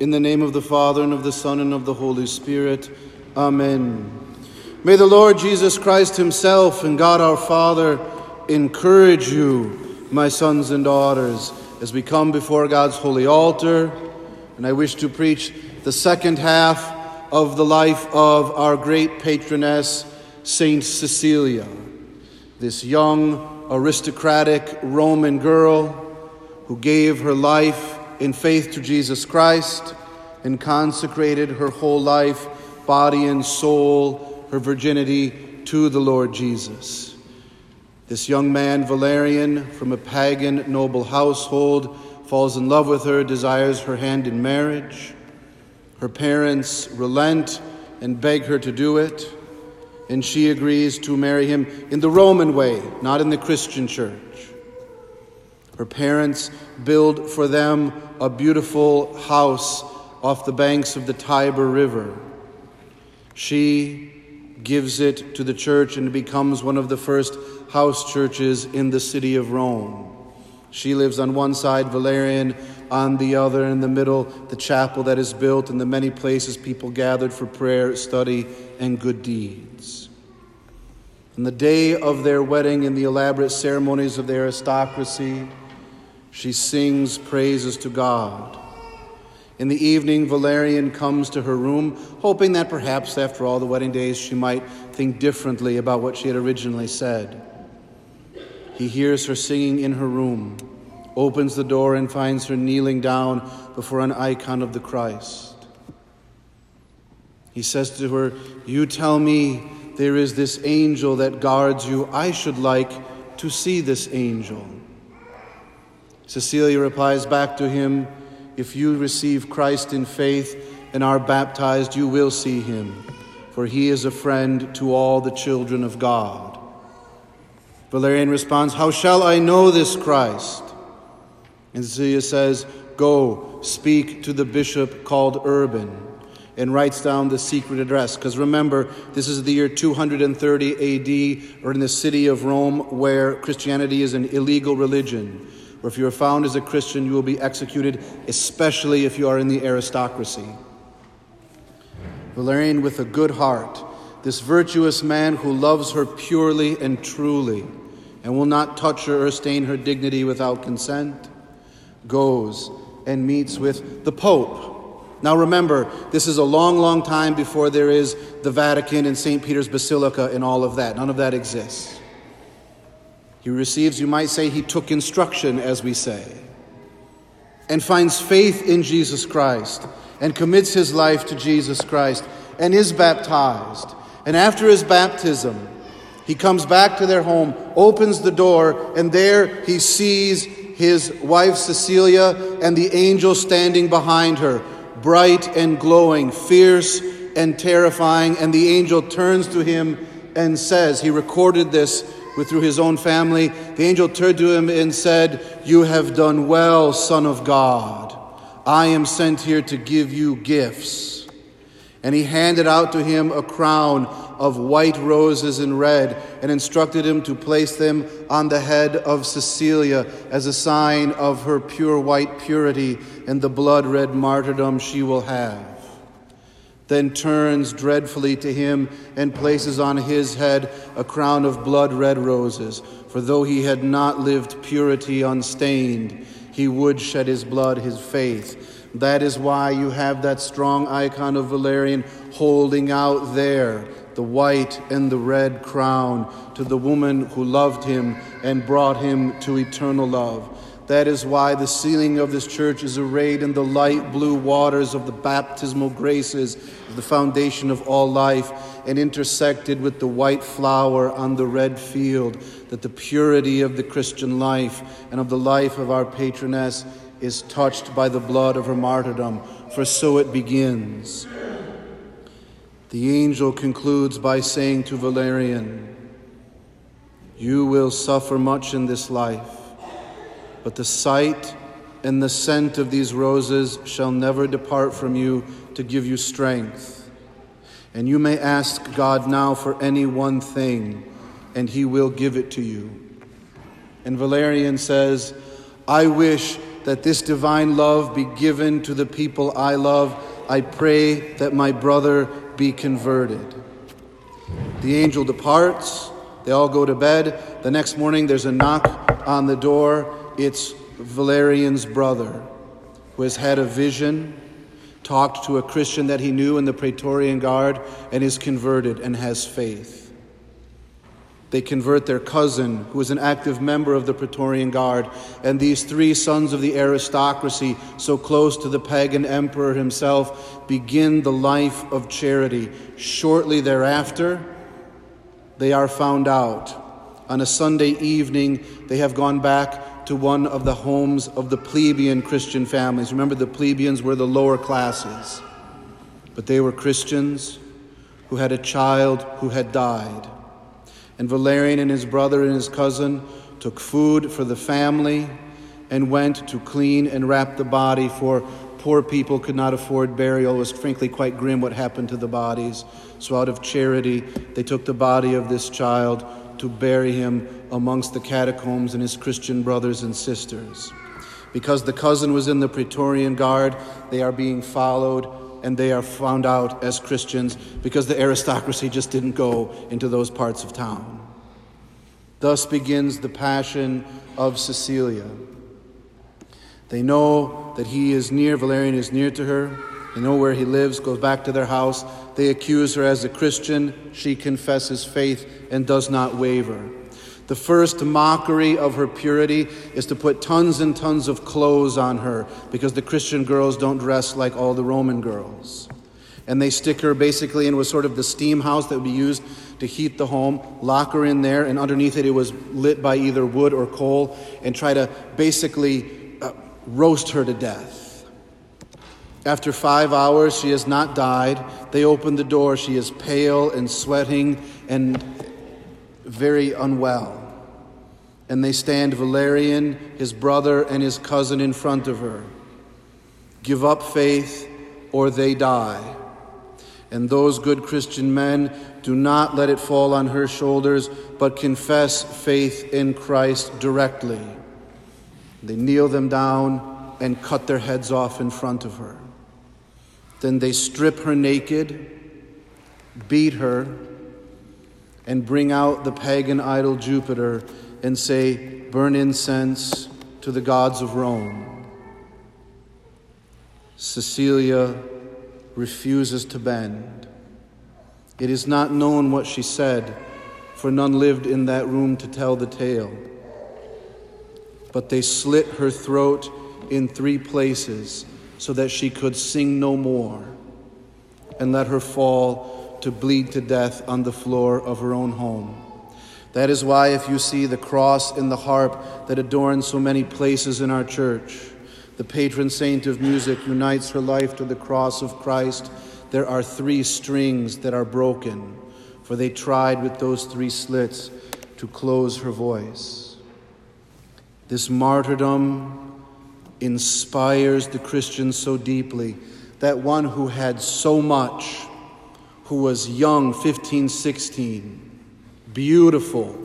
In the name of the Father, and of the Son, and of the Holy Spirit. Amen. May the Lord Jesus Christ Himself and God our Father encourage you, my sons and daughters, as we come before God's holy altar. And I wish to preach the second half of the life of our great patroness, Saint Cecilia, this young, aristocratic Roman girl who gave her life in faith to Jesus Christ and consecrated her whole life, body and soul, her virginity to the Lord Jesus. This young man, Valerian, from a pagan noble household, falls in love with her, desires her hand in marriage. Her parents relent and beg her to do it, and she agrees to marry him in the Roman way, not in the Christian church. Her parents build for them a beautiful house off the banks of the Tiber River. She gives it to the church and becomes one of the first house churches in the city of Rome. She lives on one side, Valerian on the other, in the middle, the chapel that is built, and the many places people gathered for prayer, study, and good deeds. On the day of their wedding, in the elaborate ceremonies of the aristocracy, she sings praises to God. In the evening, Valerian comes to her room, hoping that perhaps after all the wedding days she might think differently about what she had originally said. He hears her singing in her room, opens the door, and finds her kneeling down before an icon of the Christ. He says to her, You tell me there is this angel that guards you. I should like to see this angel. Cecilia replies back to him, If you receive Christ in faith and are baptized, you will see him, for he is a friend to all the children of God. Valerian responds, How shall I know this Christ? And Cecilia says, Go, speak to the bishop called Urban, and writes down the secret address. Because remember, this is the year 230 AD, or in the city of Rome, where Christianity is an illegal religion or if you are found as a Christian, you will be executed, especially if you are in the aristocracy. Valerian, with a good heart, this virtuous man who loves her purely and truly, and will not touch her or stain her dignity without consent, goes and meets with the Pope. Now remember, this is a long, long time before there is the Vatican and St. Peter's Basilica and all of that. None of that exists. He receives, you might say, he took instruction, as we say, and finds faith in Jesus Christ and commits his life to Jesus Christ and is baptized. And after his baptism, he comes back to their home, opens the door, and there he sees his wife Cecilia and the angel standing behind her, bright and glowing, fierce and terrifying. And the angel turns to him and says, He recorded this through his own family, the angel turned to him and said, You have done well, Son of God. I am sent here to give you gifts. And he handed out to him a crown of white roses and red, and instructed him to place them on the head of Cecilia as a sign of her pure white purity and the blood red martyrdom she will have then turns dreadfully to him and places on his head a crown of blood red roses. For though he had not lived purity unstained, he would shed his blood, his faith. That is why you have that strong icon of Valerian holding out there the white and the red crown to the woman who loved him and brought him to eternal love. That is why the ceiling of this church is arrayed in the light blue waters of the baptismal graces, the foundation of all life, and intersected with the white flower on the red field, that the purity of the Christian life and of the life of our patroness is touched by the blood of her martyrdom, for so it begins. The angel concludes by saying to Valerian, You will suffer much in this life but the sight and the scent of these roses shall never depart from you to give you strength. And you may ask God now for any one thing, and he will give it to you. And Valerian says, I wish that this divine love be given to the people I love. I pray that my brother be converted. The angel departs. They all go to bed. The next morning, there's a knock on the door. It's Valerian's brother, who has had a vision, talked to a Christian that he knew in the Praetorian Guard, and is converted and has faith. They convert their cousin, who is an active member of the Praetorian Guard, and these three sons of the aristocracy, so close to the pagan emperor himself, begin the life of charity. Shortly thereafter, they are found out. On a Sunday evening, they have gone back to one of the homes of the plebeian Christian families. Remember, the plebeians were the lower classes, but they were Christians who had a child who had died. And Valerian and his brother and his cousin took food for the family and went to clean and wrap the body, for poor people could not afford burial. It was frankly quite grim what happened to the bodies. So, out of charity, they took the body of this child to bury him amongst the catacombs and his Christian brothers and sisters. Because the cousin was in the Praetorian Guard, they are being followed and they are found out as Christians because the aristocracy just didn't go into those parts of town. Thus begins the passion of Cecilia. They know that he is near, Valerian is near to her. They know where he lives, goes back to their house. They accuse her as a Christian. She confesses faith and does not waver. The first mockery of her purity is to put tons and tons of clothes on her because the Christian girls don't dress like all the Roman girls. And they stick her basically in was sort of the steam house that would be used to heat the home, lock her in there, and underneath it it was lit by either wood or coal, and try to basically uh, roast her to death. After five hours, she has not died. They open the door. She is pale and sweating and very unwell. And they stand Valerian, his brother, and his cousin in front of her. Give up faith, or they die. And those good Christian men do not let it fall on her shoulders, but confess faith in Christ directly. They kneel them down and cut their heads off in front of her. Then they strip her naked, beat her, and bring out the pagan idol Jupiter and say, Burn incense to the gods of Rome. Cecilia refuses to bend. It is not known what she said, for none lived in that room to tell the tale. But they slit her throat in three places so that she could sing no more, and let her fall to bleed to death on the floor of her own home. That is why, if you see the cross and the harp that adorn so many places in our church, the patron saint of music unites her life to the cross of Christ. There are three strings that are broken, for they tried with those three slits to close her voice. This martyrdom inspires the Christians so deeply that one who had so much who was young, 15, 16, beautiful,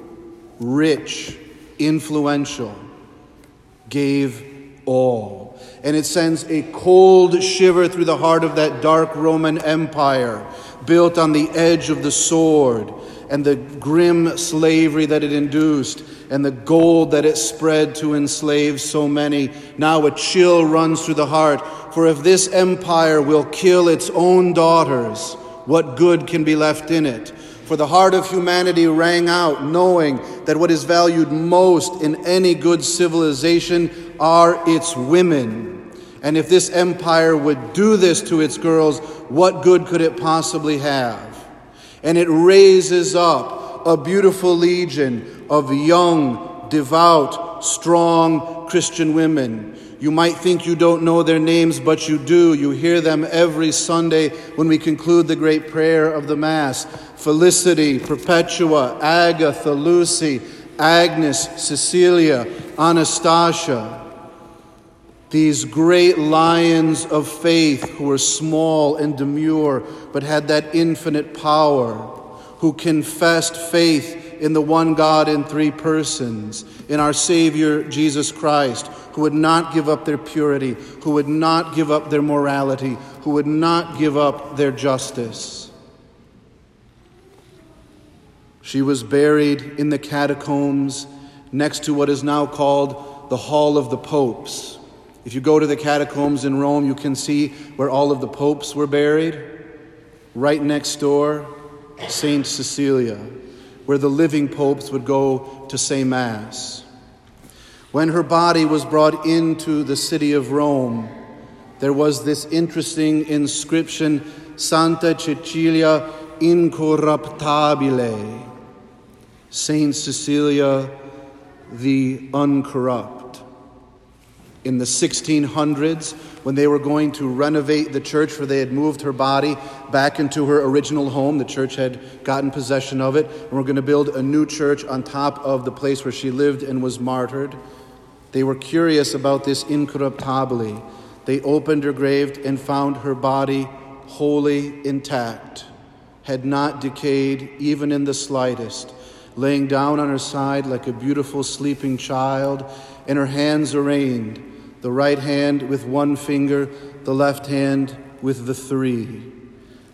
rich, influential, gave all. And it sends a cold shiver through the heart of that dark Roman Empire, built on the edge of the sword, and the grim slavery that it induced, and the gold that it spread to enslave so many. Now a chill runs through the heart, for if this empire will kill its own daughters, what good can be left in it? For the heart of humanity rang out, knowing that what is valued most in any good civilization are its women. And if this empire would do this to its girls, what good could it possibly have? And it raises up a beautiful legion of young, devout, strong Christian women you might think you don't know their names, but you do. You hear them every Sunday when we conclude the great prayer of the Mass Felicity, Perpetua, Agatha, Lucy, Agnes, Cecilia, Anastasia. These great lions of faith who were small and demure, but had that infinite power, who confessed faith in the one God in three persons, in our Savior Jesus Christ, who would not give up their purity, who would not give up their morality, who would not give up their justice. She was buried in the catacombs next to what is now called the Hall of the Popes. If you go to the catacombs in Rome, you can see where all of the popes were buried. Right next door, Saint Cecilia, where the living popes would go to say Mass. When her body was brought into the city of Rome, there was this interesting inscription Santa Cecilia Incorruptabile, Saint Cecilia the Uncorrupt in the 1600s when they were going to renovate the church, for they had moved her body back into her original home. The church had gotten possession of it, and we're going to build a new church on top of the place where she lived and was martyred. They were curious about this incorruptabile. They opened her grave and found her body wholly intact, had not decayed even in the slightest, laying down on her side like a beautiful sleeping child, and her hands arraigned the right hand with one finger, the left hand with the three.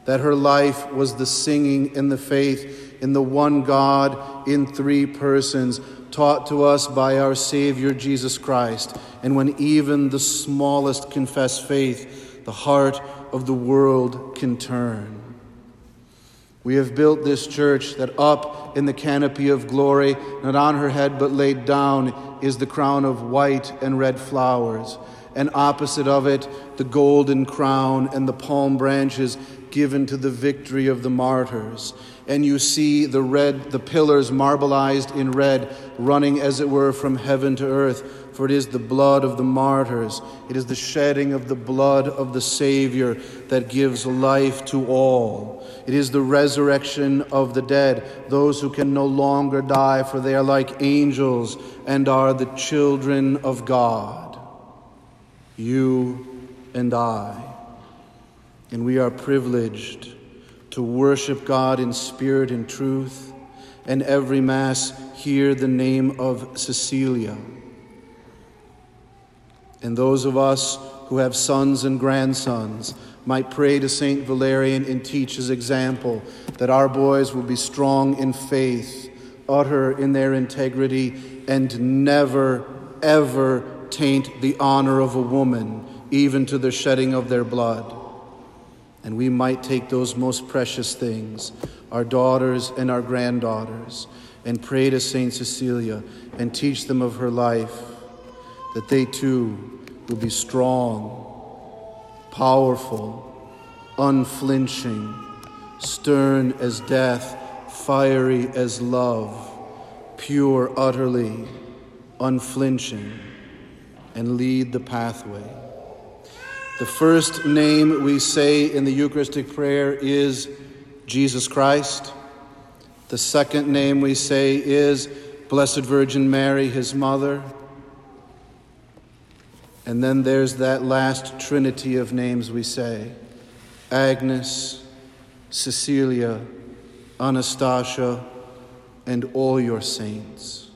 That her life was the singing and the faith in the one God in three persons, taught to us by our Savior Jesus Christ. And when even the smallest confess faith, the heart of the world can turn. We have built this church that up in the canopy of glory, not on her head but laid down, is the crown of white and red flowers. And opposite of it, the golden crown and the palm branches given to the victory of the martyrs. And you see the red, the pillars marbleized in red, running as it were from heaven to earth for it is the blood of the martyrs, it is the shedding of the blood of the Savior that gives life to all. It is the resurrection of the dead, those who can no longer die, for they are like angels and are the children of God. You and I. And we are privileged to worship God in spirit and truth, and every Mass hear the name of Cecilia and those of us who have sons and grandsons might pray to St. Valerian and teach his example that our boys will be strong in faith, utter in their integrity, and never, ever taint the honor of a woman, even to the shedding of their blood. And we might take those most precious things, our daughters and our granddaughters, and pray to St. Cecilia and teach them of her life that they too will be strong, powerful, unflinching, stern as death, fiery as love, pure utterly, unflinching, and lead the pathway. The first name we say in the Eucharistic prayer is Jesus Christ. The second name we say is Blessed Virgin Mary, his mother. And then there's that last trinity of names we say Agnes, Cecilia, Anastasia, and all your saints,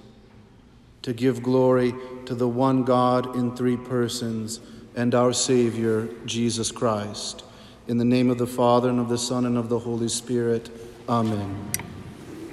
to give glory to the one God in three persons and our Savior, Jesus Christ. In the name of the Father, and of the Son, and of the Holy Spirit. Amen.